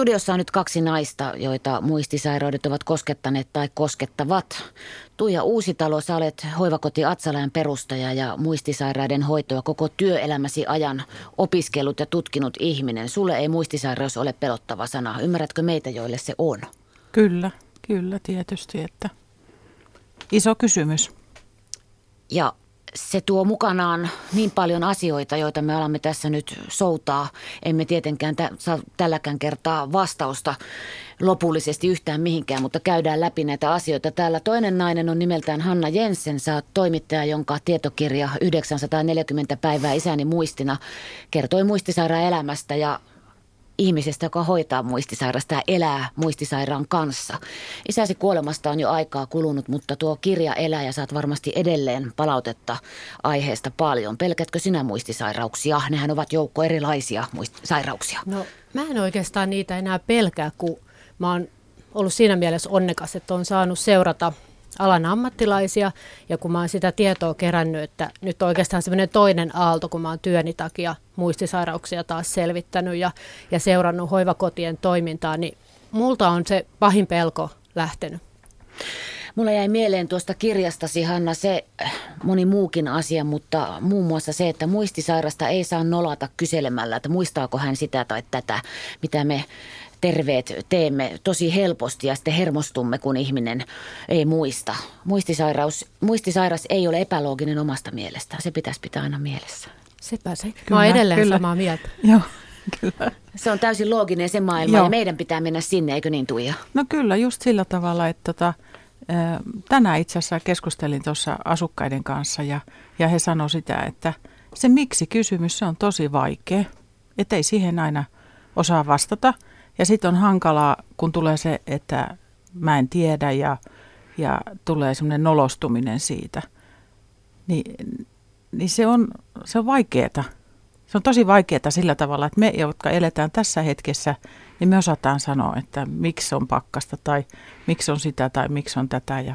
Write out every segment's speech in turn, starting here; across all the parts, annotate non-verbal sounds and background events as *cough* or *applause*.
Studiossa on nyt kaksi naista, joita muistisairaudet ovat koskettaneet tai koskettavat. Tuija Uusitalo, sä olet hoivakoti Atsalään perustaja ja muistisairaiden hoitoa koko työelämäsi ajan opiskellut ja tutkinut ihminen. Sulle ei muistisairaus ole pelottava sana. Ymmärrätkö meitä, joille se on? Kyllä, kyllä tietysti, että iso kysymys. Ja se tuo mukanaan niin paljon asioita, joita me alamme tässä nyt soutaa. Emme tietenkään tä- saa tälläkään kertaa vastausta lopullisesti yhtään mihinkään, mutta käydään läpi näitä asioita. Täällä toinen nainen on nimeltään Hanna Jensen. Sä oot toimittaja, jonka tietokirja 940 päivää isäni muistina kertoi muistisairaan elämästä ja ihmisestä, joka hoitaa muistisairasta ja elää muistisairaan kanssa. Isäsi kuolemasta on jo aikaa kulunut, mutta tuo kirja elää ja saat varmasti edelleen palautetta aiheesta paljon. Pelkätkö sinä muistisairauksia? Nehän ovat joukko erilaisia muistisairauksia. No mä en oikeastaan niitä enää pelkää, kun mä oon ollut siinä mielessä onnekas, että on saanut seurata alan ammattilaisia ja kun mä oon sitä tietoa kerännyt, että nyt oikeastaan semmoinen toinen aalto, kun mä oon työni takia muistisairauksia taas selvittänyt ja, ja seurannut hoivakotien toimintaa, niin multa on se pahin pelko lähtenyt. Mulla jäi mieleen tuosta kirjastasi, Hanna, se moni muukin asia, mutta muun muassa se, että muistisairasta ei saa nolata kyselemällä, että muistaako hän sitä tai tätä, mitä me terveet teemme tosi helposti ja sitten hermostumme, kun ihminen ei muista. Muistisairaus, muistisairas ei ole epälooginen omasta mielestä. Se pitäisi pitää aina mielessä. Sepä se. Kyllä, Mä oon edelleen kyllä. samaa mieltä. Joo. *laughs* Kyllä. Se on täysin looginen se maailma Joo. ja meidän pitää mennä sinne, eikö niin Tuija? No kyllä, just sillä tavalla, että tota, tänään itse asiassa keskustelin tuossa asukkaiden kanssa ja, ja he sanoivat sitä, että se miksi-kysymys se on tosi vaikea, että ei siihen aina osaa vastata – ja sitten on hankalaa, kun tulee se, että mä en tiedä ja, ja tulee semmoinen nolostuminen siitä. Niin, niin se on, se on vaikeaa. Se on tosi vaikeaa sillä tavalla, että me, jotka eletään tässä hetkessä, niin me osataan sanoa, että miksi on pakkasta tai miksi on sitä tai miksi on tätä. Ja,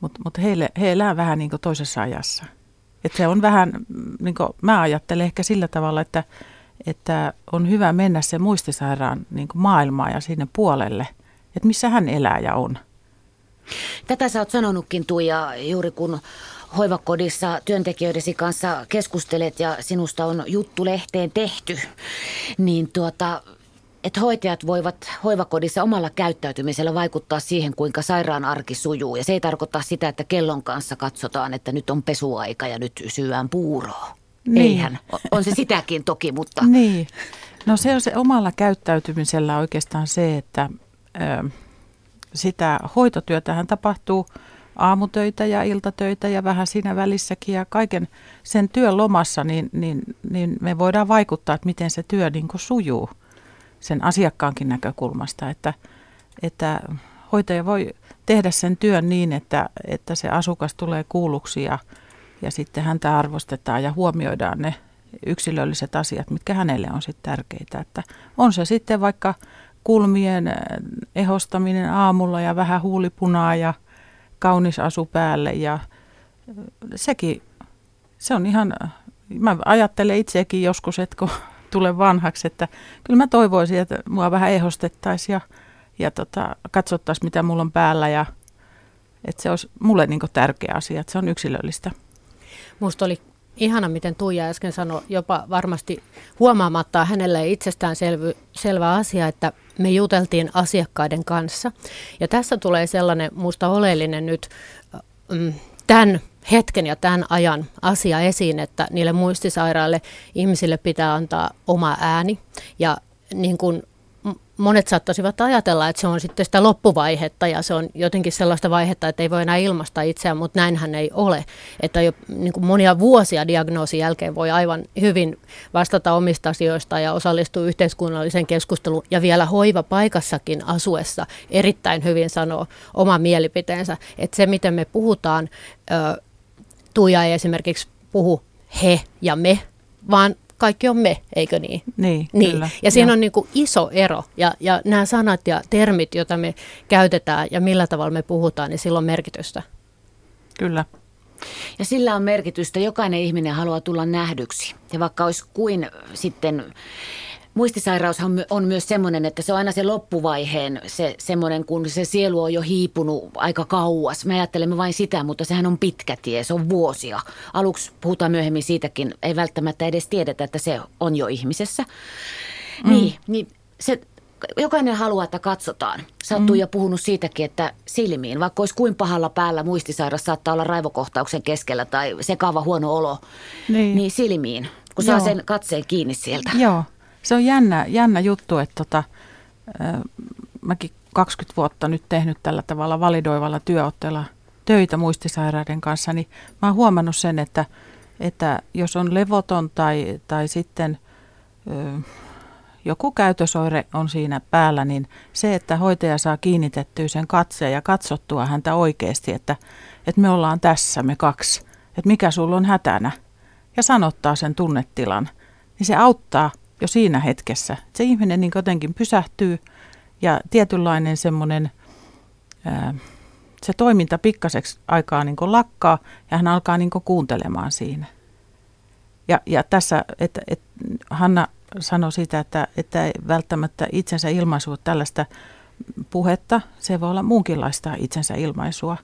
mutta mut heille, he elää vähän niin kuin toisessa ajassa. Et se on vähän, niin kuin mä ajattelen ehkä sillä tavalla, että että on hyvä mennä se muistisairaan niin kuin maailmaan ja sinne puolelle, että missä hän elää ja on. Tätä sä oot sanonutkin Tuija juuri kun hoivakodissa työntekijöidesi kanssa keskustelet ja sinusta on juttu lehteen tehty, niin tuota, että hoitajat voivat hoivakodissa omalla käyttäytymisellä vaikuttaa siihen, kuinka sairaan arki sujuu. Ja se ei tarkoita sitä, että kellon kanssa katsotaan, että nyt on pesuaika ja nyt syöään puuroa. Niin. Eihän. On se sitäkin toki, mutta... Niin. No se on se omalla käyttäytymisellä oikeastaan se, että ö, sitä hoitotyötähän tapahtuu aamutöitä ja iltatöitä ja vähän siinä välissäkin ja kaiken sen työn lomassa, niin, niin, niin me voidaan vaikuttaa, että miten se työ niin sujuu sen asiakkaankin näkökulmasta, että, että hoitaja voi tehdä sen työn niin, että, että se asukas tulee kuulluksi ja, ja sitten häntä arvostetaan ja huomioidaan ne yksilölliset asiat, mitkä hänelle on sitten tärkeitä. Että on se sitten vaikka kulmien eh, ehostaminen aamulla ja vähän huulipunaa ja kaunis asu päälle ja eh, sekin, se on ihan, mä ajattelen itsekin joskus, että kun *laughs* tulen vanhaksi, että kyllä mä toivoisin, että mua vähän ehostettaisiin ja, ja tota, katsottaisiin mitä mulla on päällä ja että se olisi mulle niin tärkeä asia, että se on yksilöllistä. Minusta oli ihana, miten Tuija äsken sanoi, jopa varmasti huomaamatta hänelle itsestään selvy, selvä asia, että me juteltiin asiakkaiden kanssa. Ja tässä tulee sellainen musta oleellinen nyt mm, tämän hetken ja tämän ajan asia esiin, että niille muistisairaille ihmisille pitää antaa oma ääni. Ja niin kuin monet saattaisivat ajatella, että se on sitten sitä loppuvaihetta ja se on jotenkin sellaista vaihetta, että ei voi enää ilmaista itseään, mutta näinhän ei ole. Että jo niin kuin monia vuosia diagnoosin jälkeen voi aivan hyvin vastata omista asioista ja osallistua yhteiskunnalliseen keskusteluun ja vielä hoivapaikassakin asuessa erittäin hyvin sanoa oma mielipiteensä. Että se, miten me puhutaan, Tuija ei esimerkiksi puhu he ja me, vaan kaikki on me, eikö niin? Niin, niin. Kyllä. Ja siinä ja. on niin kuin iso ero. Ja, ja nämä sanat ja termit, joita me käytetään ja millä tavalla me puhutaan, niin sillä on merkitystä. Kyllä. Ja sillä on merkitystä. Jokainen ihminen haluaa tulla nähdyksi. Ja vaikka olisi kuin sitten muistisairaushan on myös semmoinen, että se on aina se loppuvaiheen, se semmoinen, kun se sielu on jo hiipunut aika kauas. Me ajattelemme vain sitä, mutta sehän on pitkä tie, se on vuosia. Aluksi puhutaan myöhemmin siitäkin, ei välttämättä edes tiedetä, että se on jo ihmisessä. Mm. Niin, niin se jokainen haluaa, että katsotaan. Sä oot mm. jo puhunut siitäkin, että silmiin, vaikka olisi kuin pahalla päällä muistisairas, saattaa olla raivokohtauksen keskellä tai sekava huono olo, niin, niin silmiin, kun Joo. saa sen katseen kiinni sieltä. Joo, se on jännä, jännä juttu, että tota, mäkin 20 vuotta nyt tehnyt tällä tavalla validoivalla työotteella töitä muistisairaiden kanssa, niin mä oon huomannut sen, että, että jos on levoton tai, tai sitten... Äh, joku käytösoire on siinä päällä, niin se, että hoitaja saa kiinnitettyä sen katseen ja katsottua häntä oikeasti, että, että me ollaan tässä me kaksi, että mikä sulla on hätänä, ja sanottaa sen tunnetilan, niin se auttaa jo siinä hetkessä. Se ihminen niin jotenkin pysähtyy ja tietynlainen semmoinen, se toiminta pikkaseksi aikaa niin lakkaa ja hän alkaa niin kuuntelemaan siinä. Ja, ja tässä, että, että Hanna sanoi sitä, että, että ei välttämättä itsensä ilmaisu tällaista puhetta. Se voi olla muunkinlaista itsensä ilmaisua.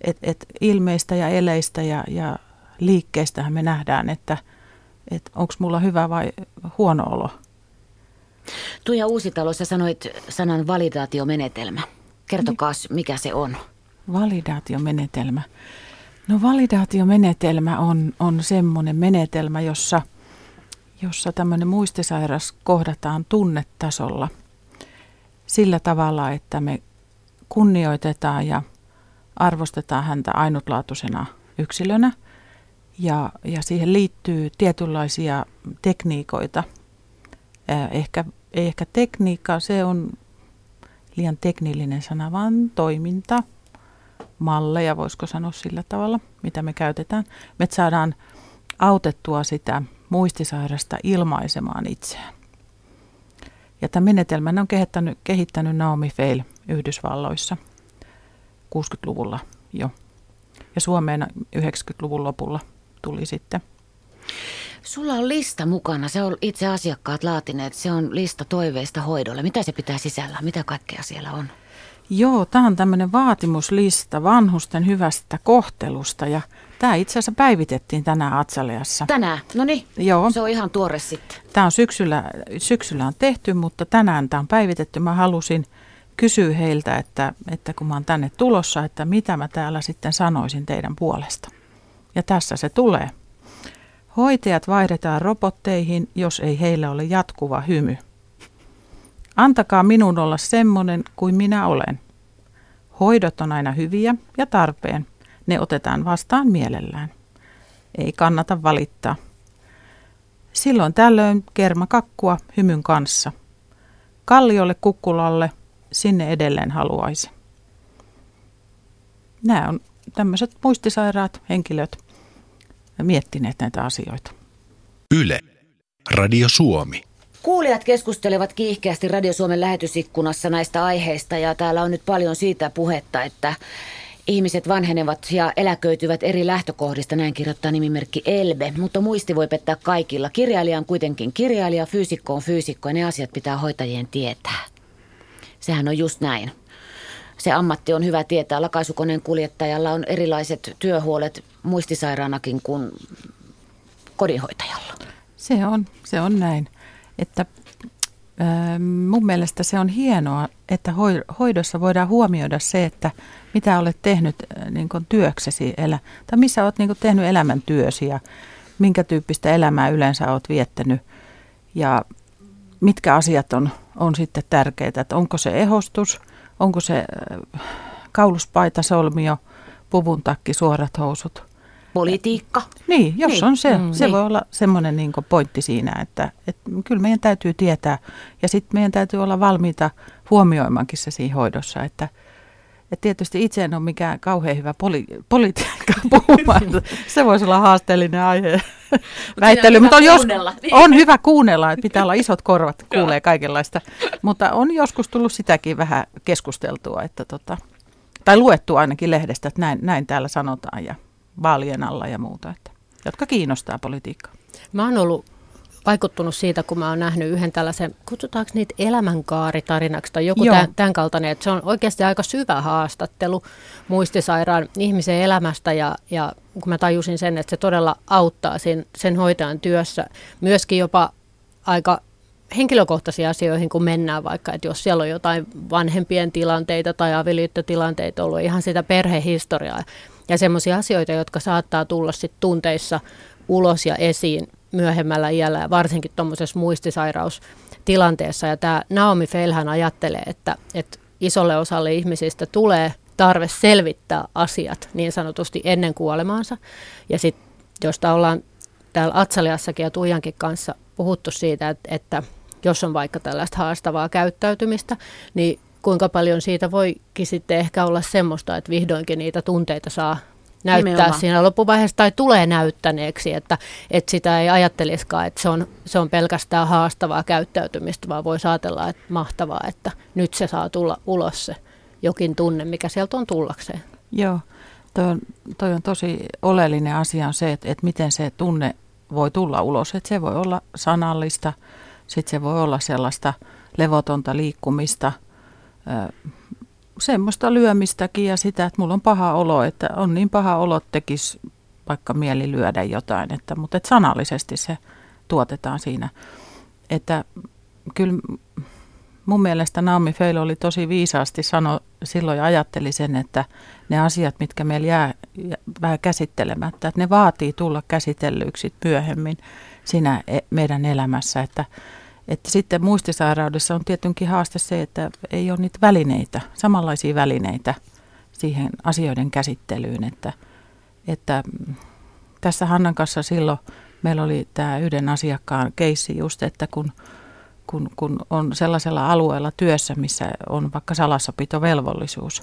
Et, et ilmeistä ja eleistä ja, ja liikkeistähän me nähdään, että et onko mulla hyvä vai huono olo. Tuija Uusitalo, sä sanoit sanan validaatiomenetelmä. Kertokaa, mikä se on. Validaatiomenetelmä. No validaatiomenetelmä on, on semmoinen menetelmä, jossa – jossa tämmöinen muistisairas kohdataan tunnetasolla sillä tavalla, että me kunnioitetaan ja arvostetaan häntä ainutlaatuisena yksilönä. Ja, ja siihen liittyy tietynlaisia tekniikoita. Ehkä, ehkä tekniikka, se on liian teknillinen sana, vaan toiminta, malleja, voisiko sanoa sillä tavalla, mitä me käytetään. Me saadaan autettua sitä muistisairasta ilmaisemaan itseään. Ja tämän menetelmän on kehittänyt, kehittänyt Naomi Feil Yhdysvalloissa 60-luvulla jo. Ja Suomeen 90-luvun lopulla tuli sitten. Sulla on lista mukana, se on itse asiakkaat laatineet, se on lista toiveista hoidolle. Mitä se pitää sisällä, mitä kaikkea siellä on? Joo, tämä on tämmöinen vaatimuslista vanhusten hyvästä kohtelusta ja Tämä itse asiassa päivitettiin tänään Atsaleassa. Tänään? No niin, Joo. se on ihan tuore sitten. Tämä on syksyllä, syksyllä on tehty, mutta tänään tämä on päivitetty. Mä halusin kysyä heiltä, että, että kun mä oon tänne tulossa, että mitä mä täällä sitten sanoisin teidän puolesta. Ja tässä se tulee. Hoitajat vaihdetaan robotteihin, jos ei heillä ole jatkuva hymy. Antakaa minun olla semmoinen kuin minä olen. Hoidot on aina hyviä ja tarpeen ne otetaan vastaan mielellään. Ei kannata valittaa. Silloin tällöin kermakakkua hymyn kanssa. Kalliolle kukkulalle sinne edelleen haluaisi. Nämä on tämmöiset muistisairaat henkilöt miettineet näitä asioita. Yle. Radio Suomi. Kuulijat keskustelevat kiihkeästi Radio Suomen lähetysikkunassa näistä aiheista ja täällä on nyt paljon siitä puhetta, että Ihmiset vanhenevat ja eläköityvät eri lähtökohdista, näin kirjoittaa nimimerkki Elbe, mutta muisti voi pettää kaikilla. Kirjailija on kuitenkin kirjailija, fyysikko on fyysikko ja ne asiat pitää hoitajien tietää. Sehän on just näin. Se ammatti on hyvä tietää. Lakaisukoneen kuljettajalla on erilaiset työhuolet muistisairaanakin kuin kodinhoitajalla. Se on, se on näin. Että mun mielestä se on hienoa, että hoidossa voidaan huomioida se, että mitä olet tehnyt niin kuin työksesi, tai missä olet niin kuin tehnyt elämäntyösi ja minkä tyyppistä elämää yleensä olet viettänyt ja mitkä asiat on, on sitten tärkeitä, että onko se ehostus, onko se kauluspaita, solmio, puvun takki, suorat housut – politiikka. Niin, jos niin. on se. Mm, se niin. voi olla semmoinen niin pointti siinä, että, että kyllä meidän täytyy tietää ja sitten meidän täytyy olla valmiita huomioimaankin se siinä hoidossa, että et tietysti itse en ole mikään kauhean hyvä poli- politiikka puhumaan. *laughs* se voisi olla haasteellinen aihe *laughs* väittely, mutta on, jos, niin. on hyvä kuunnella, että pitää olla isot korvat, kuulee kaikenlaista. Mutta on joskus tullut sitäkin vähän keskusteltua, että tota, tai luettu ainakin lehdestä, että näin, näin täällä sanotaan ja vaalien alla ja muuta, että, jotka kiinnostaa politiikkaa. Mä oon ollut vaikuttunut siitä, kun mä oon nähnyt yhden tällaisen, kutsutaanko niitä elämänkaaritarinaksi tai joku tämän, tämän kaltainen, että se on oikeasti aika syvä haastattelu muistisairaan ihmisen elämästä ja, ja kun mä tajusin sen, että se todella auttaa sen, sen hoitajan työssä, myöskin jopa aika henkilökohtaisiin asioihin, kun mennään vaikka, että jos siellä on jotain vanhempien tilanteita tai avioliittotilanteita ollut, ihan sitä perhehistoriaa ja semmoisia asioita, jotka saattaa tulla sitten tunteissa ulos ja esiin myöhemmällä iällä ja varsinkin tuommoisessa muistisairaustilanteessa. Ja tämä Naomi Feilhän ajattelee, että, että isolle osalle ihmisistä tulee tarve selvittää asiat niin sanotusti ennen kuolemaansa. Ja sitten josta ollaan täällä Atsaliassakin ja Tuijankin kanssa puhuttu siitä, että, että jos on vaikka tällaista haastavaa käyttäytymistä, niin kuinka paljon siitä voikin sitten ehkä olla semmoista, että vihdoinkin niitä tunteita saa näyttää Nimenomaan. siinä loppuvaiheessa tai tulee näyttäneeksi, että, että sitä ei ajattelisikaan, että se on, se on pelkästään haastavaa käyttäytymistä, vaan voi ajatella, että mahtavaa, että nyt se saa tulla ulos se jokin tunne, mikä sieltä on tullakseen. Joo, toi on, toi on tosi oleellinen asia on se, että, että miten se tunne voi tulla ulos. Että se voi olla sanallista, sitten se voi olla sellaista levotonta liikkumista, semmoista lyömistäkin ja sitä, että mulla on paha olo, että on niin paha olo, että tekisi vaikka mieli lyödä jotain, että, mutta että sanallisesti se tuotetaan siinä. Että kyllä mun mielestä Naomi Feilo oli tosi viisaasti sano silloin ja ajatteli sen, että ne asiat, mitkä meillä jää vähän käsittelemättä, että ne vaatii tulla käsitellyksi myöhemmin siinä e-, meidän elämässä, että että sitten muistisairaudessa on tietenkin haaste se, että ei ole niitä välineitä, samanlaisia välineitä siihen asioiden käsittelyyn. Että, että tässä Hannan kanssa silloin meillä oli tämä yhden asiakkaan keissi just, että kun, kun, kun on sellaisella alueella työssä, missä on vaikka salassapitovelvollisuus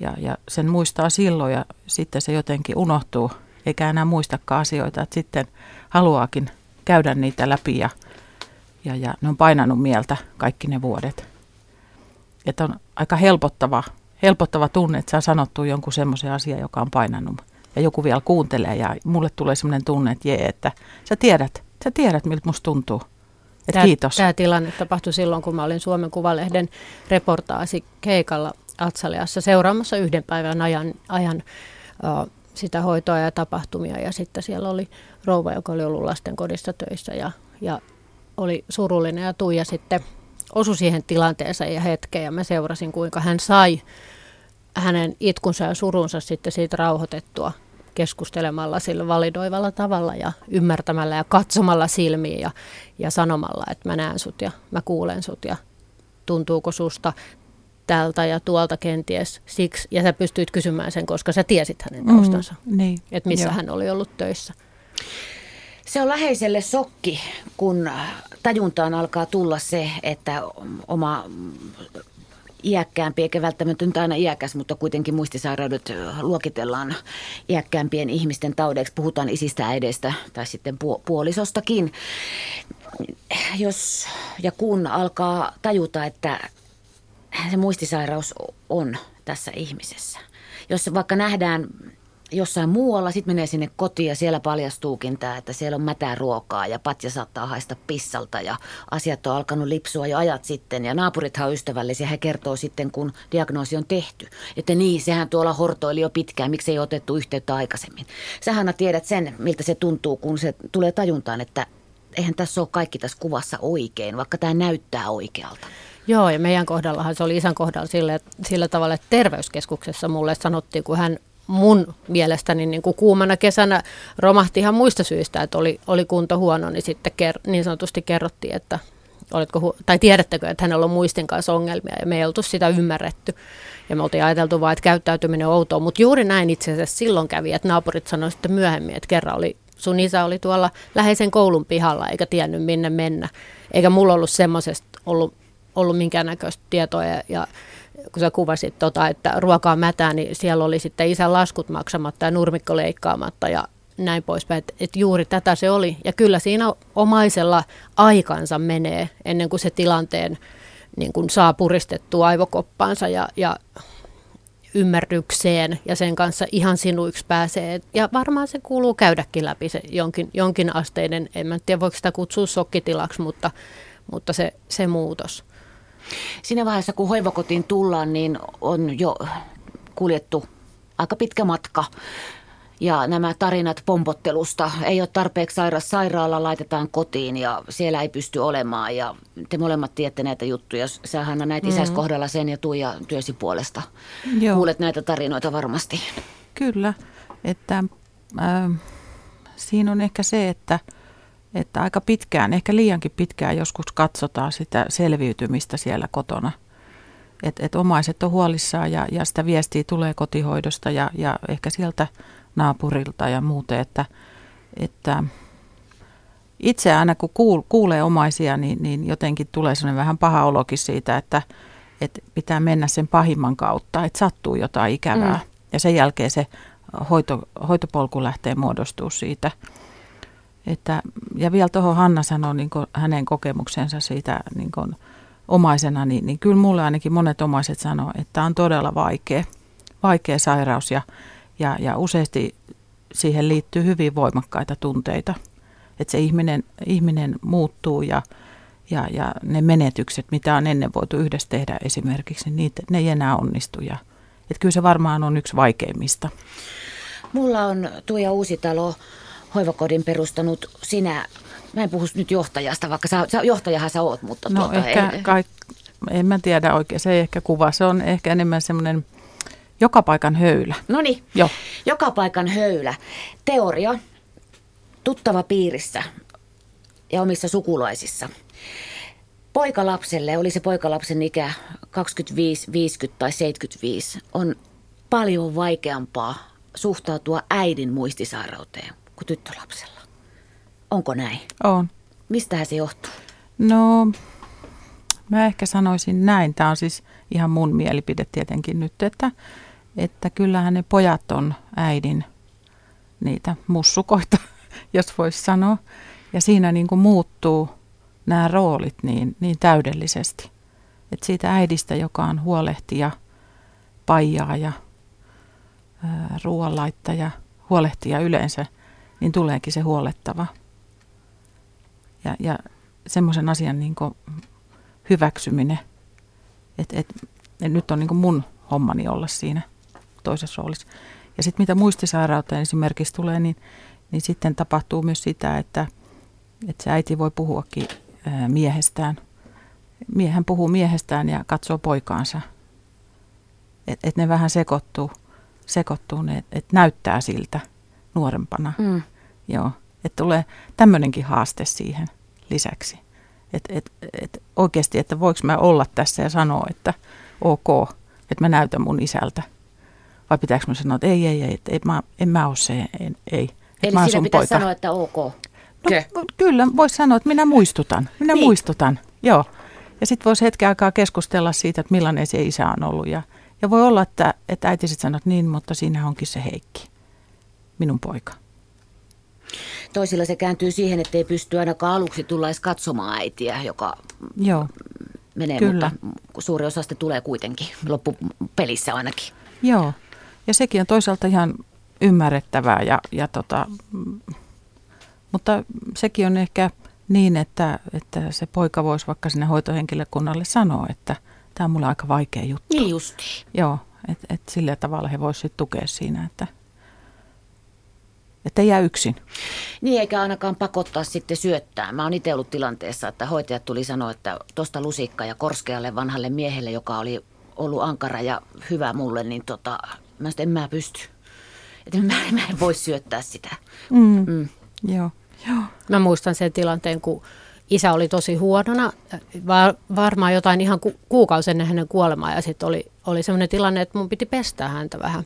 ja, ja sen muistaa silloin ja sitten se jotenkin unohtuu eikä enää muistakaan asioita, että sitten haluaakin käydä niitä läpi ja ja, ja ne on painanut mieltä kaikki ne vuodet. Että on aika helpottava, helpottava tunne, että saa sanottua jonkun semmoisen asian, joka on painanut. Ja joku vielä kuuntelee ja mulle tulee semmoinen tunne, että jee, että sä tiedät, sä tiedät miltä musta tuntuu. Et tämä, kiitos. Tämä tilanne tapahtui silloin, kun mä olin Suomen Kuvalehden reportaasi keikalla Atsaliassa seuraamassa yhden päivän ajan, ajan uh, sitä hoitoa ja tapahtumia. Ja sitten siellä oli rouva, joka oli ollut lasten kodissa töissä ja, ja oli surullinen ja Tuija sitten osui siihen tilanteeseen ja hetkeen ja mä seurasin kuinka hän sai hänen itkunsa ja surunsa sitten siitä rauhoitettua keskustelemalla sillä validoivalla tavalla ja ymmärtämällä ja katsomalla silmiin ja, ja sanomalla, että mä näen sut ja mä kuulen sut ja tuntuuko susta tältä ja tuolta kenties siksi. Ja sä pystyit kysymään sen, koska sä tiesit hänen taustansa, mm, niin, että missä joo. hän oli ollut töissä. Se on läheiselle sokki, kun tajuntaan alkaa tulla se, että oma iäkkäämpi, eikä välttämättä aina iäkäs, mutta kuitenkin muistisairaudet luokitellaan iäkkäämpien ihmisten taudeiksi. Puhutaan isistä, äideistä tai sitten puolisostakin. Jos ja kun alkaa tajuta, että se muistisairaus on tässä ihmisessä. Jos vaikka nähdään jossain muualla, sitten menee sinne kotiin ja siellä paljastuukin tämä, että siellä on mätää ruokaa ja patja saattaa haista pissalta ja asiat on alkanut lipsua jo ajat sitten ja naapurithan on ystävällisiä, he kertoo sitten kun diagnoosi on tehty, että niin, sehän tuolla hortoili jo pitkään, miksi ei otettu yhteyttä aikaisemmin. Sähän tiedät sen, miltä se tuntuu, kun se tulee tajuntaan, että eihän tässä ole kaikki tässä kuvassa oikein, vaikka tämä näyttää oikealta. Joo, ja meidän kohdallahan se oli isän kohdalla sille, sillä tavalla, että terveyskeskuksessa mulle sanottiin, kun hän mun mielestäni niin kuin kuumana kesänä romahti ihan muista syistä, että oli, oli kunto huono, niin sitten ker, niin sanotusti kerrottiin, että oletko, tai tiedättekö, että hänellä on muistin kanssa ongelmia ja me ei oltu sitä ymmärretty. Ja me oltiin ajateltu vain, että käyttäytyminen on outoa, mutta juuri näin itse asiassa silloin kävi, että naapurit sanoivat sitten myöhemmin, että kerran oli, sun isä oli tuolla läheisen koulun pihalla eikä tiennyt minne mennä. Eikä mulla ollut semmoisesta ollut, ollut minkäännäköistä tietoa ja, ja kun sä kuvasit, tota, että ruokaa mätää, niin siellä oli sitten isän laskut maksamatta ja nurmikko leikkaamatta ja näin poispäin. Että et juuri tätä se oli. Ja kyllä siinä omaisella aikansa menee ennen kuin se tilanteen niin kuin saa puristettua aivokoppaansa ja, ja ymmärrykseen ja sen kanssa ihan sinuiksi pääsee. Ja varmaan se kuuluu käydäkin läpi se jonkin, jonkin asteinen, en mä tiedä voiko sitä kutsua sokkitilaksi, mutta, mutta se, se muutos. Siinä vaiheessa, kun hoivakotiin tullaan, niin on jo kuljettu aika pitkä matka. Ja nämä tarinat pompottelusta, ei ole tarpeeksi sairas sairaala, laitetaan kotiin ja siellä ei pysty olemaan. Ja te molemmat tiedätte näitä juttuja. Sä Hanna näet mm. isäs kohdalla sen ja Tuija työsi puolesta. Joo. Kuulet näitä tarinoita varmasti. Kyllä, että äh, siinä on ehkä se, että, että aika pitkään, ehkä liiankin pitkään joskus katsotaan sitä selviytymistä siellä kotona – että et omaiset on huolissaan ja, ja sitä viestiä tulee kotihoidosta ja, ja ehkä sieltä naapurilta ja muuten, että, että itse aina kun kuul, kuulee omaisia, niin, niin jotenkin tulee sellainen vähän paha olokin siitä, että, että pitää mennä sen pahimman kautta, että sattuu jotain ikävää. Mm. Ja sen jälkeen se hoito, hoitopolku lähtee muodostuu siitä. Että, ja vielä tuohon Hanna sanoi niin hänen kokemuksensa siitä niin omaisena, niin, niin kyllä mulle ainakin monet omaiset sanoo, että on todella vaikea, vaikea sairaus ja, ja, ja useasti siihen liittyy hyvin voimakkaita tunteita. Että se ihminen, ihminen muuttuu ja, ja, ja ne menetykset, mitä on ennen voitu yhdessä tehdä esimerkiksi, niin niitä, ne ei enää onnistu. Ja, että kyllä se varmaan on yksi vaikeimmista. Mulla on Tuija Uusitalo hoivakodin perustanut sinä Mä en puhu nyt johtajasta, vaikka sä, sä, johtajahan sä oot, mutta no, tuota, ehkä ei, kaik, en mä tiedä oikein, se ei ehkä kuva. Se on ehkä enemmän semmoinen joka paikan höylä. No niin, joka paikan höylä. Teoria, tuttava piirissä ja omissa sukulaisissa. Poikalapselle, oli se poikalapsen ikä 25, 50 tai 75, on paljon vaikeampaa suhtautua äidin muistisairauteen kuin tyttölapsella. Onko näin? On. Mistähän se johtuu? No, mä ehkä sanoisin näin. Tämä on siis ihan mun mielipide tietenkin nyt, että, että kyllähän ne pojat on äidin niitä mussukoita, *laughs* jos voisi sanoa. Ja siinä niin kuin muuttuu nämä roolit niin, niin täydellisesti. Että siitä äidistä, joka on huolehtija, paijaaja, ruoanlaittaja, huolehtija yleensä, niin tuleekin se huolettava ja, ja semmoisen asian niin hyväksyminen, että et, et nyt on niin mun hommani olla siinä toisessa roolissa. Ja sitten mitä muistisairauteen esimerkiksi tulee, niin, niin sitten tapahtuu myös sitä, että, että se äiti voi puhuakin ää, miehestään. Miehän puhuu miehestään ja katsoo poikaansa. Että et ne vähän sekoittuu, sekoittuu että et näyttää siltä nuorempana. Mm. Joo. Että tulee tämmöinenkin haaste siihen lisäksi. Että et, et oikeasti, että voiko mä olla tässä ja sanoa, että ok, että mä näytän mun isältä. Vai pitääkö mä sanoa, että ei, ei, ei, että en mä, en mä ole se, en, ei. Eli mä siinä pitäisi poika. sanoa, että ok. No, kyllä, voisi sanoa, että minä muistutan. Minä niin. muistutan, joo. Ja sitten voisi hetken aikaa keskustella siitä, että millainen se isä on ollut. Ja, ja voi olla, että, että äiti sitten sanoo, että niin, mutta siinä onkin se Heikki, minun poika. Toisilla se kääntyy siihen, että ei pysty ainakaan aluksi tulla edes katsomaan äitiä, joka Joo. menee, Kyllä. mutta suuri osa sitten tulee kuitenkin, loppupelissä ainakin. Joo, ja sekin on toisaalta ihan ymmärrettävää, ja, ja tota, mutta sekin on ehkä niin, että, että se poika voisi vaikka sinne hoitohenkilökunnalle sanoa, että tämä on mulle aika vaikea juttu. Niin justi. Joo, että et sillä tavalla he voisivat tukea siinä, että – että jää yksin. Niin, eikä ainakaan pakottaa sitten syöttää. Mä oon itse ollut tilanteessa, että hoitajat tuli sanoa, että tuosta lusikka ja korskealle vanhalle miehelle, joka oli ollut ankara ja hyvä mulle, niin tota, mä sitten en mä pysty. Että mä, *laughs* mä en voi syöttää sitä. Mm. Mm. Joo. Joo. Mä muistan sen tilanteen, kun isä oli tosi huonona, var, varmaan jotain ihan ku, kuukausi ennen hänen kuolemaa ja sitten oli, oli sellainen tilanne, että mun piti pestä häntä vähän.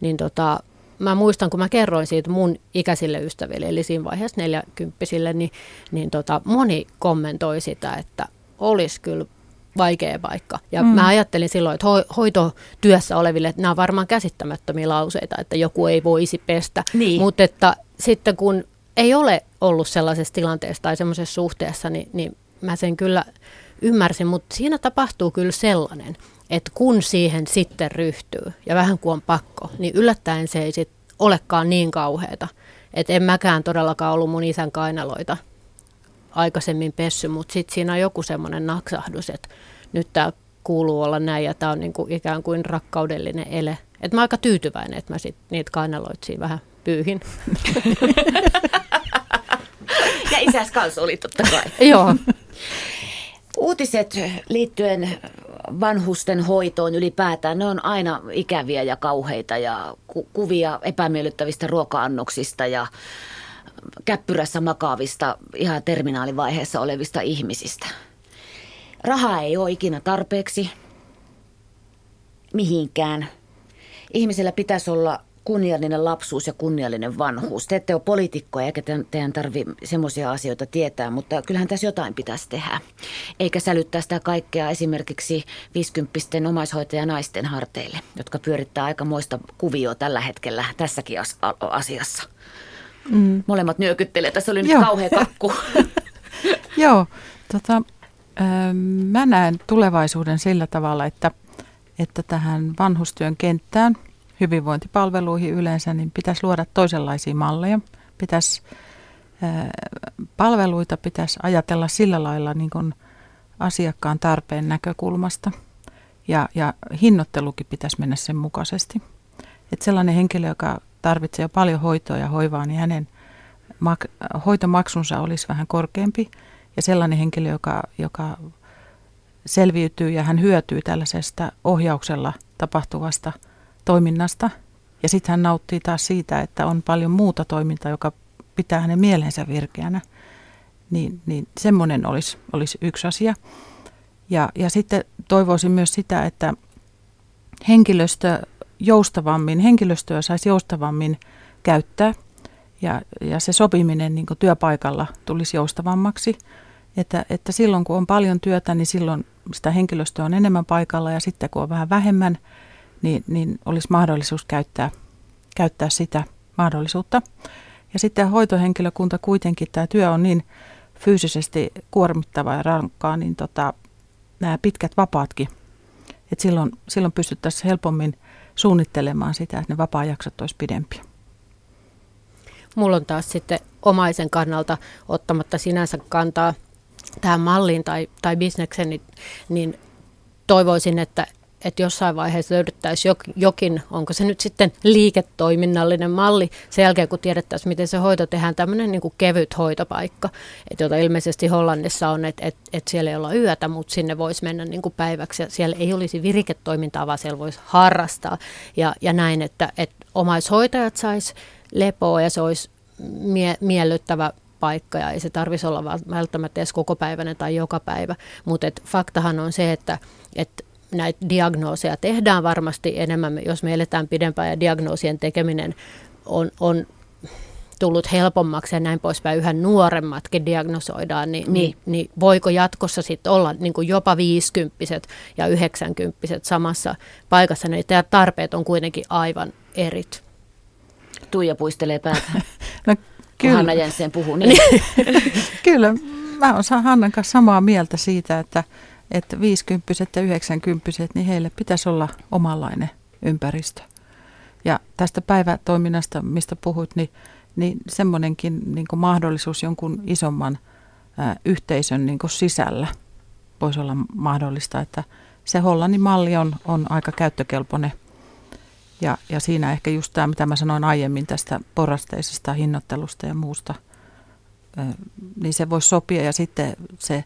Niin tota, mä muistan, kun mä kerroin siitä mun ikäisille ystäville, eli siinä vaiheessa neljäkymppisille, niin, niin tota, moni kommentoi sitä, että olisi kyllä vaikea paikka. Ja mm. mä ajattelin silloin, että ho- hoitotyössä oleville, että nämä on varmaan käsittämättömiä lauseita, että joku ei voisi pestä. Niin. Mutta että sitten kun ei ole ollut sellaisessa tilanteessa tai semmoisessa suhteessa, niin, niin mä sen kyllä ymmärsin, mutta siinä tapahtuu kyllä sellainen, että kun siihen sitten ryhtyy ja vähän kuin on pakko, niin yllättäen se ei sitten olekaan niin kauheata. Että en mäkään todellakaan ollut mun isän kainaloita aikaisemmin pessy, mutta sitten siinä on joku semmoinen naksahdus, että nyt tämä kuuluu olla näin ja tämä on niinku ikään kuin rakkaudellinen ele. Että mä oon aika tyytyväinen, että mä sit niitä kainaloita siinä vähän pyyhin. *laughs* ja isäs kanssa oli totta kai. Joo. *laughs* Uutiset liittyen vanhusten hoitoon ylipäätään, ne on aina ikäviä ja kauheita ja ku- kuvia epämiellyttävistä ruoka-annoksista ja käppyrässä makaavista ihan terminaalivaiheessa olevista ihmisistä. Rahaa ei ole ikinä tarpeeksi mihinkään. Ihmisellä pitäisi olla kunniallinen lapsuus ja kunniallinen vanhuus. Te ette ole poliitikkoja eikä teidän tarvi semmoisia asioita tietää, mutta kyllähän tässä jotain pitäisi tehdä. Eikä sälyttää sitä kaikkea esimerkiksi 50 omaishoitaja naisten harteille, jotka pyörittää aika moista kuvioa tällä hetkellä tässäkin asiassa. Mm. Molemmat nyökyttelee. Tässä oli nyt Joo. kauhea kakku. *laughs* Joo, tota, mä näen tulevaisuuden sillä tavalla, että, että tähän vanhustyön kenttään – hyvinvointipalveluihin yleensä, niin pitäisi luoda toisenlaisia malleja. Pitäisi, palveluita pitäisi ajatella sillä lailla niin kuin asiakkaan tarpeen näkökulmasta. Ja, ja hinnoittelukin pitäisi mennä sen mukaisesti. Että sellainen henkilö, joka tarvitsee jo paljon hoitoa ja hoivaa, niin hänen mak- hoitomaksunsa olisi vähän korkeampi. Ja sellainen henkilö, joka, joka selviytyy ja hän hyötyy tällaisesta ohjauksella tapahtuvasta – toiminnasta. Ja sitten hän nauttii taas siitä, että on paljon muuta toimintaa, joka pitää hänen mielensä virkeänä. Niin, niin semmoinen olisi, olisi yksi asia. Ja, ja sitten toivoisin myös sitä, että henkilöstö joustavammin, henkilöstöä saisi joustavammin käyttää ja, ja se sopiminen niin työpaikalla tulisi joustavammaksi. Että, että silloin kun on paljon työtä, niin silloin sitä henkilöstöä on enemmän paikalla ja sitten kun on vähän vähemmän, niin, niin olisi mahdollisuus käyttää, käyttää sitä mahdollisuutta. Ja sitten hoitohenkilökunta kuitenkin, tämä työ on niin fyysisesti kuormittavaa ja rankkaa, niin tota, nämä pitkät vapaatkin, että silloin, silloin pystyttäisiin helpommin suunnittelemaan sitä, että ne vapaa-jaksot olisi pidempiä. Mulla on taas sitten omaisen kannalta ottamatta sinänsä kantaa tähän malliin tai, tai bisnekseen, niin, niin toivoisin, että, että jossain vaiheessa löydettäisiin jokin, onko se nyt sitten liiketoiminnallinen malli, sen jälkeen kun tiedettäisiin, miten se hoito tehdään, tämmöinen niin kuin kevyt hoitopaikka, että jota ilmeisesti Hollannissa on, että, että, että siellä ei olla yötä, mutta sinne voisi mennä niin kuin päiväksi ja siellä ei olisi viriketoimintaa, vaan siellä voisi harrastaa. Ja, ja näin, että, että omaishoitajat sais lepoa ja se olisi mie- miellyttävä paikka ja ei se tarvitsisi olla välttämättä edes kokopäiväinen tai joka päivä, mutta faktahan on se, että, että näitä diagnooseja tehdään varmasti enemmän, jos me eletään pidempään ja diagnoosien tekeminen on, on tullut helpommaksi ja näin poispäin, yhä nuoremmatkin diagnosoidaan, niin, niin. niin, niin voiko jatkossa sitten olla niin kuin jopa 50 ja 90 samassa paikassa, niin tämä tarpeet on kuitenkin aivan erit. Tuija puistelee päätä. *laughs* no, kyllä. Hanna Jensen puhuu niin. *laughs* kyllä, mä olen Hannan kanssa samaa mieltä siitä, että että 50 ja 90 niin heille pitäisi olla omanlainen ympäristö. Ja tästä päivätoiminnasta, mistä puhuit, niin, niin semmoinenkin niin mahdollisuus jonkun isomman ä, yhteisön niin sisällä voisi olla mahdollista, että se Hollannin malli on, on aika käyttökelpoinen. Ja, ja siinä ehkä just tämä, mitä mä sanoin aiemmin tästä porrasteisesta hinnoittelusta ja muusta, niin se voisi sopia ja sitten se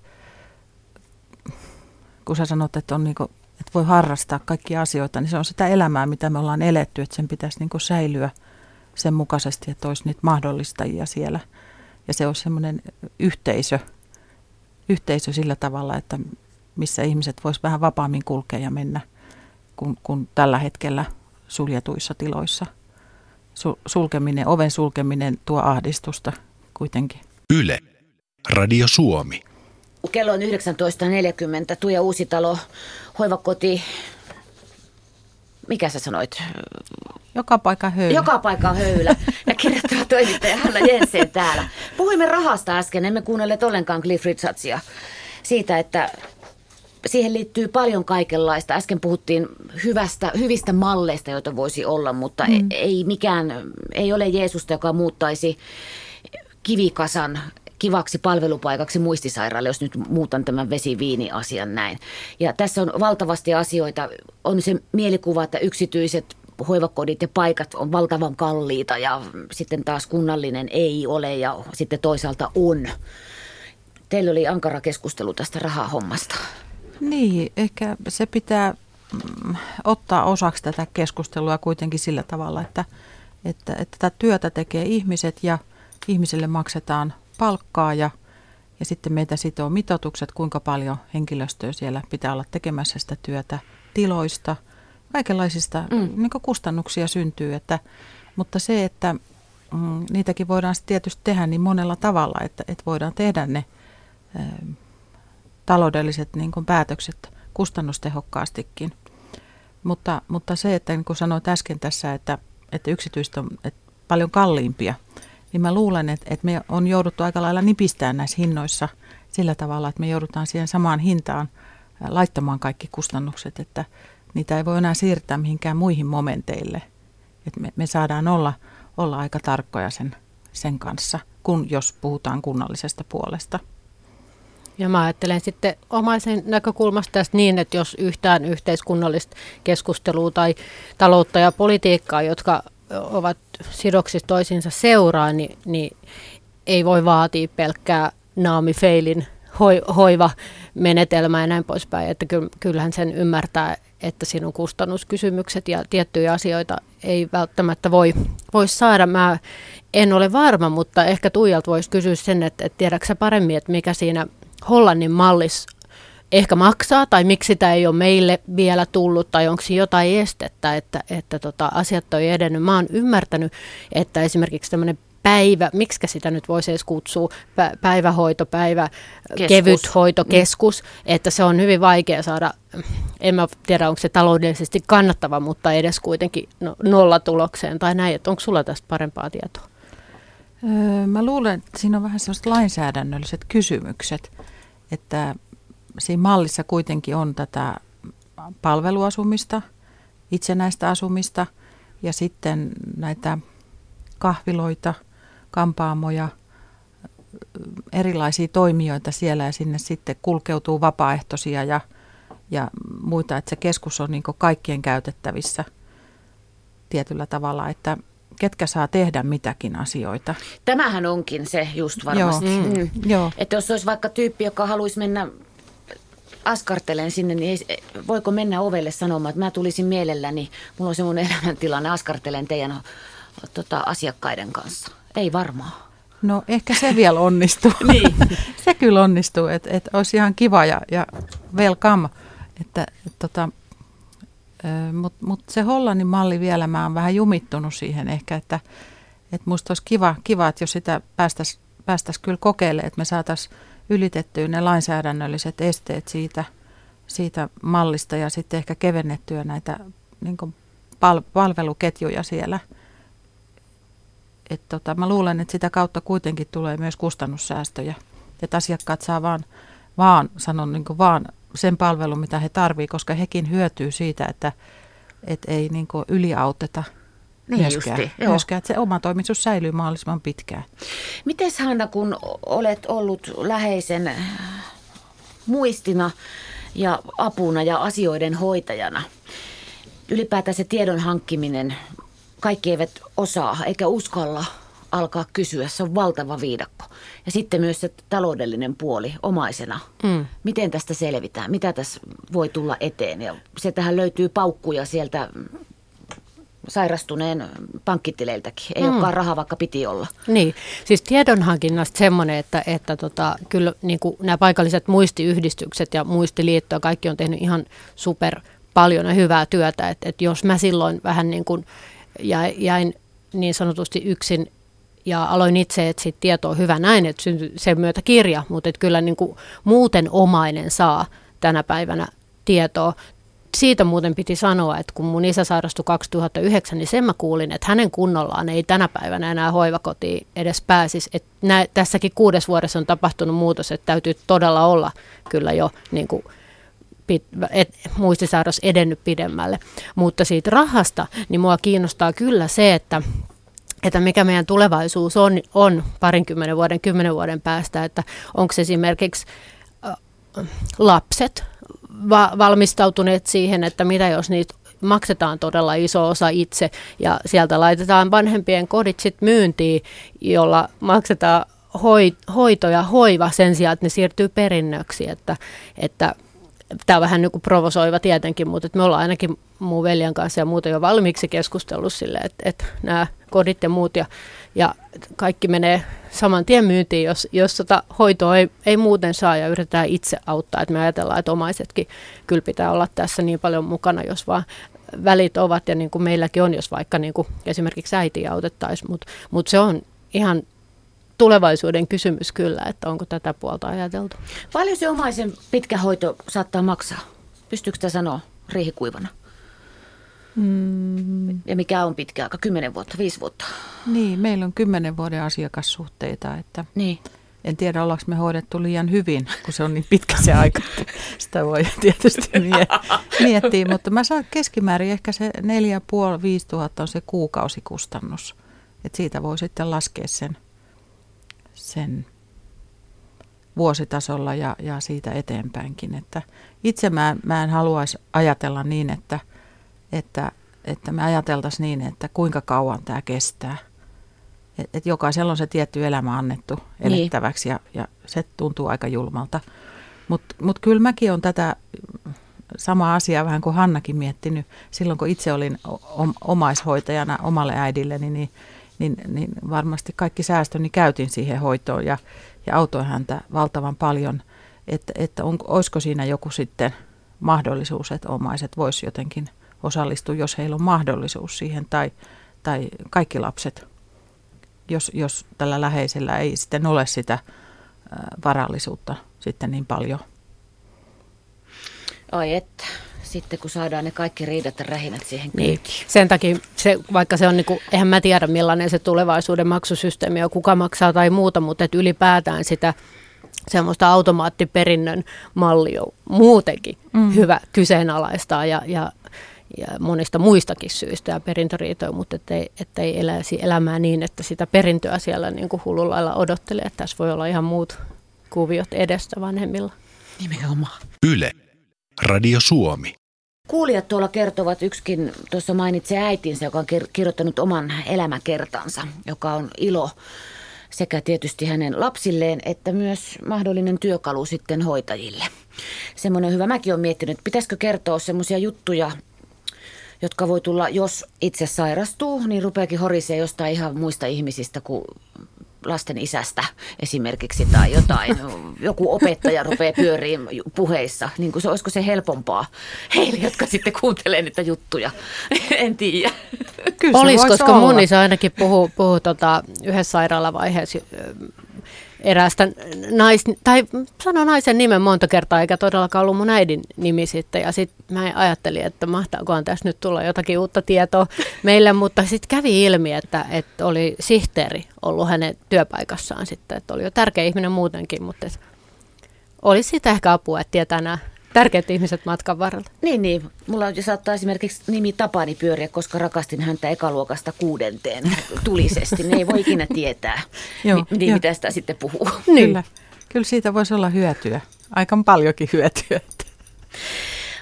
kun sä sanot, että, on niin kuin, että voi harrastaa kaikkia asioita, niin se on sitä elämää, mitä me ollaan eletty, että sen pitäisi niin säilyä sen mukaisesti, että olisi niitä mahdollistajia siellä. Ja se olisi semmoinen yhteisö, yhteisö sillä tavalla, että missä ihmiset vois vähän vapaammin kulkea ja mennä kuin, kuin tällä hetkellä suljetuissa tiloissa. sulkeminen, oven sulkeminen tuo ahdistusta kuitenkin. Yle. Radio Suomi kello on 19.40. Tuija Uusitalo, hoivakoti, mikä sä sanoit? Joka paikka höylä. Joka paikka höylä. Ja kirjoittava toimittaja Hanna Jensen täällä. Puhuimme rahasta äsken, emme kuunnelleet ollenkaan Cliff Richardsia siitä, että siihen liittyy paljon kaikenlaista. Äsken puhuttiin hyvästä, hyvistä malleista, joita voisi olla, mutta mm. ei mikään, ei ole Jeesusta, joka muuttaisi kivikasan kivaksi palvelupaikaksi muistisairaalle, jos nyt muutan tämän vesiviini-asian näin. Ja tässä on valtavasti asioita. On se mielikuva, että yksityiset hoivakodit ja paikat on valtavan kalliita ja sitten taas kunnallinen ei ole ja sitten toisaalta on. Teillä oli ankara keskustelu tästä rahahommasta. Niin, ehkä se pitää mm, ottaa osaksi tätä keskustelua kuitenkin sillä tavalla, että, että, että tätä työtä tekee ihmiset ja ihmisille maksetaan palkkaa ja, ja sitten meitä sitoo mitoitukset, kuinka paljon henkilöstöä siellä pitää olla tekemässä sitä työtä, tiloista, kaikenlaisista mm. niin kustannuksia syntyy, että, mutta se, että mm, niitäkin voidaan tietysti tehdä niin monella tavalla, että, että voidaan tehdä ne ä, taloudelliset niin kuin päätökset kustannustehokkaastikin. Mutta, mutta se, että niin kuin sanoit äsken tässä, että, että yksityiset on että paljon kalliimpia, niin mä luulen, että, että me on jouduttu aika lailla nipistään näissä hinnoissa sillä tavalla, että me joudutaan siihen samaan hintaan laittamaan kaikki kustannukset, että niitä ei voi enää siirtää mihinkään muihin momenteille. Että me, me saadaan olla, olla aika tarkkoja sen, sen kanssa, kun jos puhutaan kunnallisesta puolesta. Ja mä ajattelen sitten omaisen näkökulmasta tästä niin, että jos yhtään yhteiskunnallista keskustelua tai taloutta ja politiikkaa, jotka ovat sidoksissa toisiinsa seuraa, niin, niin ei voi vaatia pelkkää Naami Feilin hoiva menetelmää ja näin poispäin. Että kyllähän sen ymmärtää, että sinun kustannuskysymykset ja tiettyjä asioita ei välttämättä voi, voi saada. Mä en ole varma, mutta ehkä Tuijalta voisi kysyä sen, että, että tiedätkö paremmin, että mikä siinä Hollannin mallissa ehkä maksaa tai miksi sitä ei ole meille vielä tullut tai onko jotain estettä, että, että tota, asiat on edennyt. Mä oon ymmärtänyt, että esimerkiksi tämmöinen päivä, miksi sitä nyt voisi edes kutsua, päivähoito, päivä, kevyt hoitokeskus, mm. että se on hyvin vaikea saada, en mä tiedä onko se taloudellisesti kannattava, mutta edes kuitenkin no, nollatulokseen tai näin, että onko sulla tästä parempaa tietoa? Öö, mä luulen, että siinä on vähän sellaiset lainsäädännölliset kysymykset, että siinä mallissa kuitenkin on tätä palveluasumista, itsenäistä asumista ja sitten näitä kahviloita, kampaamoja, erilaisia toimijoita siellä ja sinne sitten kulkeutuu vapaaehtoisia ja, ja muita, että se keskus on niin kaikkien käytettävissä tietyllä tavalla, että ketkä saa tehdä mitäkin asioita. Tämähän onkin se just varmasti. Joo. Mm. Joo. Että jos olisi vaikka tyyppi, joka haluaisi mennä askartelen sinne, niin ei, voiko mennä ovelle sanomaan, että mä tulisin mielelläni, mulla on semmoinen *laughs* elämäntilanne, askartelen teidän tota, asiakkaiden kanssa. Ei varmaan. No ehkä se vielä onnistuu. *laughs* niin. *laughs* se kyllä onnistuu, että et olisi ihan kiva ja, ja welcome. Että, et, tota, Mutta mut se Hollannin malli vielä, mä oon vähän jumittunut siihen ehkä, että et musta olisi kiva, kiva, että jos sitä päästäisiin päästäisi kyllä kokeilemaan, että me saataisiin ylitettyä ne lainsäädännölliset esteet siitä, siitä mallista ja sitten ehkä kevennettyä näitä niin pal- palveluketjuja siellä. Et tota, mä luulen, että sitä kautta kuitenkin tulee myös kustannussäästöjä. Että asiakkaat saa vaan, vaan sanon niin vaan sen palvelun, mitä he tarvitsevat, koska hekin hyötyy siitä, että et ei niin yliauteta – niin myöskään, justi, joo. myöskään, että se oma toimitus säilyy mahdollisimman pitkään. Miten Hanna, kun olet ollut läheisen muistina ja apuna ja asioiden hoitajana, ylipäätään se tiedon hankkiminen, kaikki eivät osaa eikä uskalla alkaa kysyä. Se on valtava viidakko. Ja sitten myös se taloudellinen puoli omaisena. Mm. Miten tästä selvitään? Mitä tässä voi tulla eteen? Ja se tähän löytyy paukkuja sieltä sairastuneen pankkitileiltäkin. Ei mm. olekaan rahaa, vaikka piti olla. Niin, siis tiedonhankinnasta semmoinen, että, että tota, kyllä niin kuin nämä paikalliset muistiyhdistykset ja muistiliitto ja kaikki on tehnyt ihan super paljon ja hyvää työtä. Että, että jos mä silloin vähän niin kuin jäin niin sanotusti yksin ja aloin itse etsiä tietoa hyvä näin, että syntyi sen myötä kirja, mutta että kyllä niin kuin muuten omainen saa tänä päivänä tietoa siitä muuten piti sanoa, että kun mun isä sairastui 2009, niin sen mä kuulin, että hänen kunnollaan ei tänä päivänä enää hoivakotiin edes pääsisi. Että nä, tässäkin kuudes vuodessa on tapahtunut muutos, että täytyy todella olla kyllä jo niin kuin et, muistisairas edennyt pidemmälle. Mutta siitä rahasta, niin mua kiinnostaa kyllä se, että että mikä meidän tulevaisuus on, on parinkymmenen vuoden, kymmenen vuoden päästä, että onko esimerkiksi lapset va- valmistautuneet siihen, että mitä jos niitä maksetaan todella iso osa itse ja sieltä laitetaan vanhempien kodit sitten myyntiin, jolla maksetaan hoito ja hoiva sen sijaan, että ne siirtyy perinnöksi, että, että tämä on vähän niin kuin provosoiva tietenkin, mutta me ollaan ainakin mun veljen kanssa ja muuten jo valmiiksi keskustellut sille, että, että nämä kodit ja muut ja, ja kaikki menee saman tien myyntiin, jos, jos tota hoitoa ei, ei muuten saa ja yritetään itse auttaa. Että me ajatellaan, että omaisetkin kyllä pitää olla tässä niin paljon mukana, jos vaan välit ovat ja niin kuin meilläkin on, jos vaikka niin kuin esimerkiksi äiti autettaisiin, mutta mut se on ihan tulevaisuuden kysymys kyllä, että onko tätä puolta ajateltu. Paljon se omaisen pitkä hoito saattaa maksaa? Pystyykö sitä sanoa riihikuivana? Mm. Ja mikä on pitkä aika? Kymmenen vuotta, viisi vuotta? Niin, meillä on kymmenen vuoden asiakassuhteita, että niin. en tiedä ollaanko me hoidettu liian hyvin, kun se on niin pitkä se aika. *laughs* Sitä voi tietysti miettiä, mutta mä saan keskimäärin ehkä se 4,5-5 tuhatta on se kuukausikustannus. että siitä voi sitten laskea sen sen vuositasolla ja, ja siitä eteenpäinkin. Että itse mä, mä en haluaisi ajatella niin, että, että, että me ajateltaisiin niin, että kuinka kauan tämä kestää. Et, et jokaisella on se tietty elämä annettu niin. elettäväksi ja, ja se tuntuu aika julmalta. Mutta mut kyllä mäkin olen tätä samaa asiaa vähän kuin Hannakin miettinyt silloin, kun itse olin omaishoitajana omalle äidilleni, niin niin, niin varmasti kaikki säästöni käytin siihen hoitoon ja, ja autoin häntä valtavan paljon, että, että on, olisiko siinä joku sitten mahdollisuus, että omaiset voisi jotenkin osallistua, jos heillä on mahdollisuus siihen, tai, tai kaikki lapset, jos, jos tällä läheisellä ei sitten ole sitä varallisuutta sitten niin paljon. Ai että sitten kun saadaan ne kaikki riidat ja rähinät siihen niin. Sen takia, se, vaikka se on, niin kuin, eihän mä tiedä millainen se tulevaisuuden maksusysteemi on, kuka maksaa tai muuta, mutta että ylipäätään sitä semmoista automaattiperinnön mallia muutenkin mm. hyvä kyseenalaistaa ja, ja, ja monista muistakin syistä ja perintöriitoja, mutta ettei, ettei eläisi elämää niin, että sitä perintöä siellä niin kuin hullulla lailla odottelee. Että tässä voi olla ihan muut kuviot edessä vanhemmilla. Nimenomaan. Yle. Radio Suomi. Kuulijat tuolla kertovat, yksikin tuossa mainitsi äitinsä, joka on kirjoittanut oman elämäkertansa, joka on ilo sekä tietysti hänen lapsilleen, että myös mahdollinen työkalu sitten hoitajille. Semmoinen hyvä, mäkin olen miettinyt, että pitäisikö kertoa semmoisia juttuja, jotka voi tulla, jos itse sairastuu, niin rupeakin horisee jostain ihan muista ihmisistä kuin lasten isästä esimerkiksi tai jotain, joku opettaja rupeaa pyöriin puheissa, niin kuin se, olisiko se helpompaa heille, jotka sitten kuuntelee niitä juttuja, en tiedä. Kyllä Olisi, koska olla. mun isä ainakin puhuu, puhuu tota, yhdessä sairaalavaiheessa eräästä nais, tai sano naisen nimen monta kertaa, eikä todellakaan ollut mun äidin nimi sitten. Ja sitten mä ajattelin, että mahtaakohan tässä nyt tulla jotakin uutta tietoa meille, mutta sitten kävi ilmi, että, että oli sihteeri ollut hänen työpaikassaan sitten, että oli jo tärkeä ihminen muutenkin, mutta olisi sitä ehkä apua, että tietää nämä tärkeät ihmiset matkan varrella. Niin, niin. Mulla saattaa esimerkiksi nimi Tapani pyöriä, koska rakastin häntä ekaluokasta kuudenteen tulisesti. Ne ei voi ikinä tietää, *laughs* Joo, niin, jo. mitä sitä sitten puhuu. Niin. Kyllä. Kyllä siitä voisi olla hyötyä. Aika paljonkin hyötyä.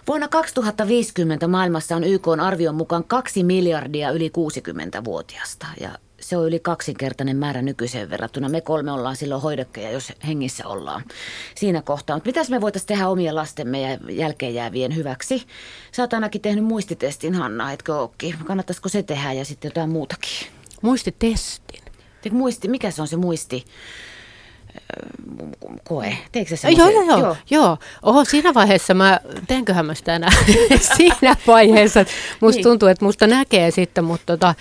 Vuonna 2050 maailmassa on YK arvion mukaan kaksi miljardia yli 60-vuotiasta ja se on yli kaksinkertainen määrä nykyiseen verrattuna. Me kolme ollaan silloin hoidokkeja, jos hengissä ollaan siinä kohtaa. Mutta mitäs me voitaisiin tehdä omien lastemme ja jälkeen jäävien hyväksi? Sä oot ainakin tehnyt muistitestin, Hanna, etkö ookin? Kannattaisiko se tehdä ja sitten jotain muutakin? Muistitestin? Muisti, mikä se on se muisti? koe. Teekö se joo, joo, joo, joo. joo. Oho, siinä vaiheessa mä, teenköhän mä sitä enää *laughs* siinä vaiheessa. Musta niin. tuntuu, että musta näkee sitten, mutta tota,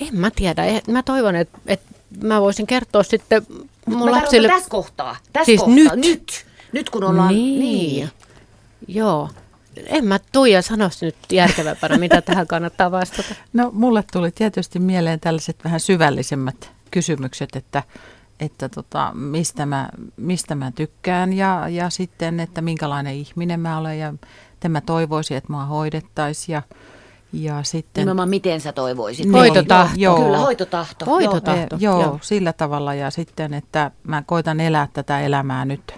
en mä tiedä. Eh, mä toivon, että, että mä voisin kertoa sitten mun mä lapsille... tässä kohtaa. Tässä siis kohtaa. Nyt. nyt. Nyt kun ollaan... Niin. niin. Joo. En mä Tuija sanoisi nyt järkevämpänä, mitä tähän kannattaa vastata. *laughs* No mulle tuli tietysti mieleen tällaiset vähän syvällisemmät kysymykset, että, että tota, mistä, mä, mistä mä tykkään ja, ja sitten, että minkälainen ihminen mä olen ja että mä toivoisin, että mua hoidettaisiin ja, ja sitten... Nimenomaan miten sä toivoisit? Hoitotahto. Joo, Kyllä, hoitotahto. Hoitotahto. Joo, joo, sillä tavalla ja sitten, että mä koitan elää tätä elämää nyt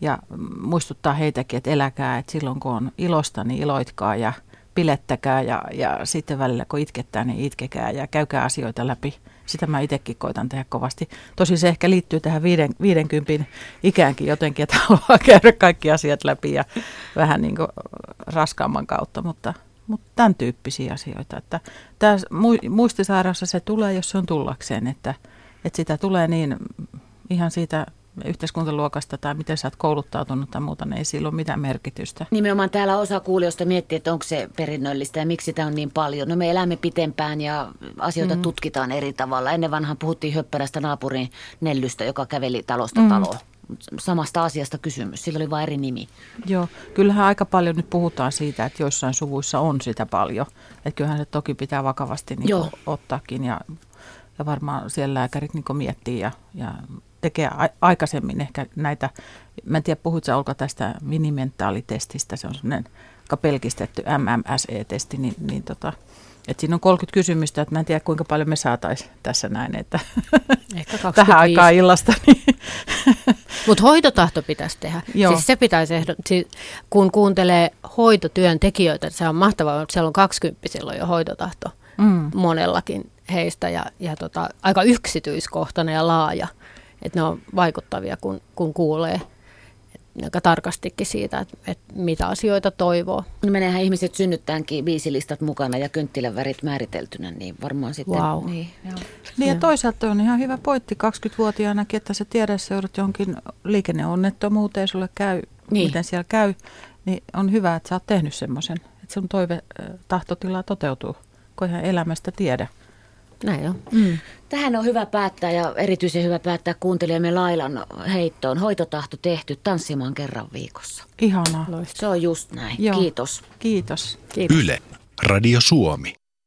ja muistuttaa heitäkin, että eläkää, että silloin kun on ilosta, niin iloitkaa ja pilettäkää ja, ja sitten välillä kun itkettää, niin itkekää ja käykää asioita läpi. Sitä mä itsekin koitan tehdä kovasti. Tosi se ehkä liittyy tähän viiden, 50 ikäänkin jotenkin, että *laughs* haluaa käydä kaikki asiat läpi ja vähän niin kuin raskaamman kautta, mutta, mutta tämän tyyppisiä asioita. Että tämä muistisairaassa se tulee, jos se on tullakseen, että, että sitä tulee niin ihan siitä yhteiskuntaluokasta tai miten sä oot kouluttautunut tai muuta, niin ei sillä ole mitään merkitystä. Nimenomaan täällä osa kuulijoista miettii, että onko se perinnöllistä ja miksi sitä on niin paljon. No me elämme pitempään ja asioita mm. tutkitaan eri tavalla. Ennen vanhaan puhuttiin höppärästä naapurin nellystä, joka käveli talosta mm. taloon. Samasta asiasta kysymys, sillä oli vain eri nimi. Joo, kyllähän aika paljon nyt puhutaan siitä, että joissain suvuissa on sitä paljon. Että kyllähän se toki pitää vakavasti niin ottaakin ja, ja varmaan siellä lääkärit niin miettii ja, ja tekee aikaisemmin ehkä näitä, mä en tiedä puhutko Olka tästä minimentaalitestistä, se on sellainen pelkistetty MMSE-testi, niin, niin tota, että siinä on 30 kysymystä, että mä en tiedä kuinka paljon me saataisiin tässä näin, että *laughs* Ehkä *laughs* tähän aikaan illasta. Niin *laughs* Mutta hoitotahto pitäisi tehdä. Joo. Siis se pitäisi ehdot, siis kun kuuntelee hoitotyöntekijöitä, se on mahtavaa, siellä on 20 silloin jo hoitotahto mm. monellakin heistä ja, ja tota, aika yksityiskohtainen ja laaja että ne on vaikuttavia, kun, kun kuulee aika tarkastikin siitä, että, että mitä asioita toivoo. No meneehän ihmiset synnyttäänkin viisilistat mukana ja kynttilän värit määriteltynä, niin varmaan sitten... Wow. Niin, joo. niin ja toisaalta on ihan hyvä pointti 20-vuotiaanakin, että sä tiedät, että joudut johonkin liikenneonnettomuuteen, sulle käy, niin. miten siellä käy, niin on hyvä, että sä oot tehnyt semmoisen, että sun toive, tahtotila toteutuu, kun ihan elämästä tiedä. Näin on. Mm. Tähän on hyvä päättää ja erityisen hyvä päättää kuuntelijamme Lailan heittoon. Hoitotahto tehty tanssimaan kerran viikossa. Ihanaa. Loista. Se on just näin. Joo. Kiitos. Kiitos. Kiitos. Yle, Radio Suomi.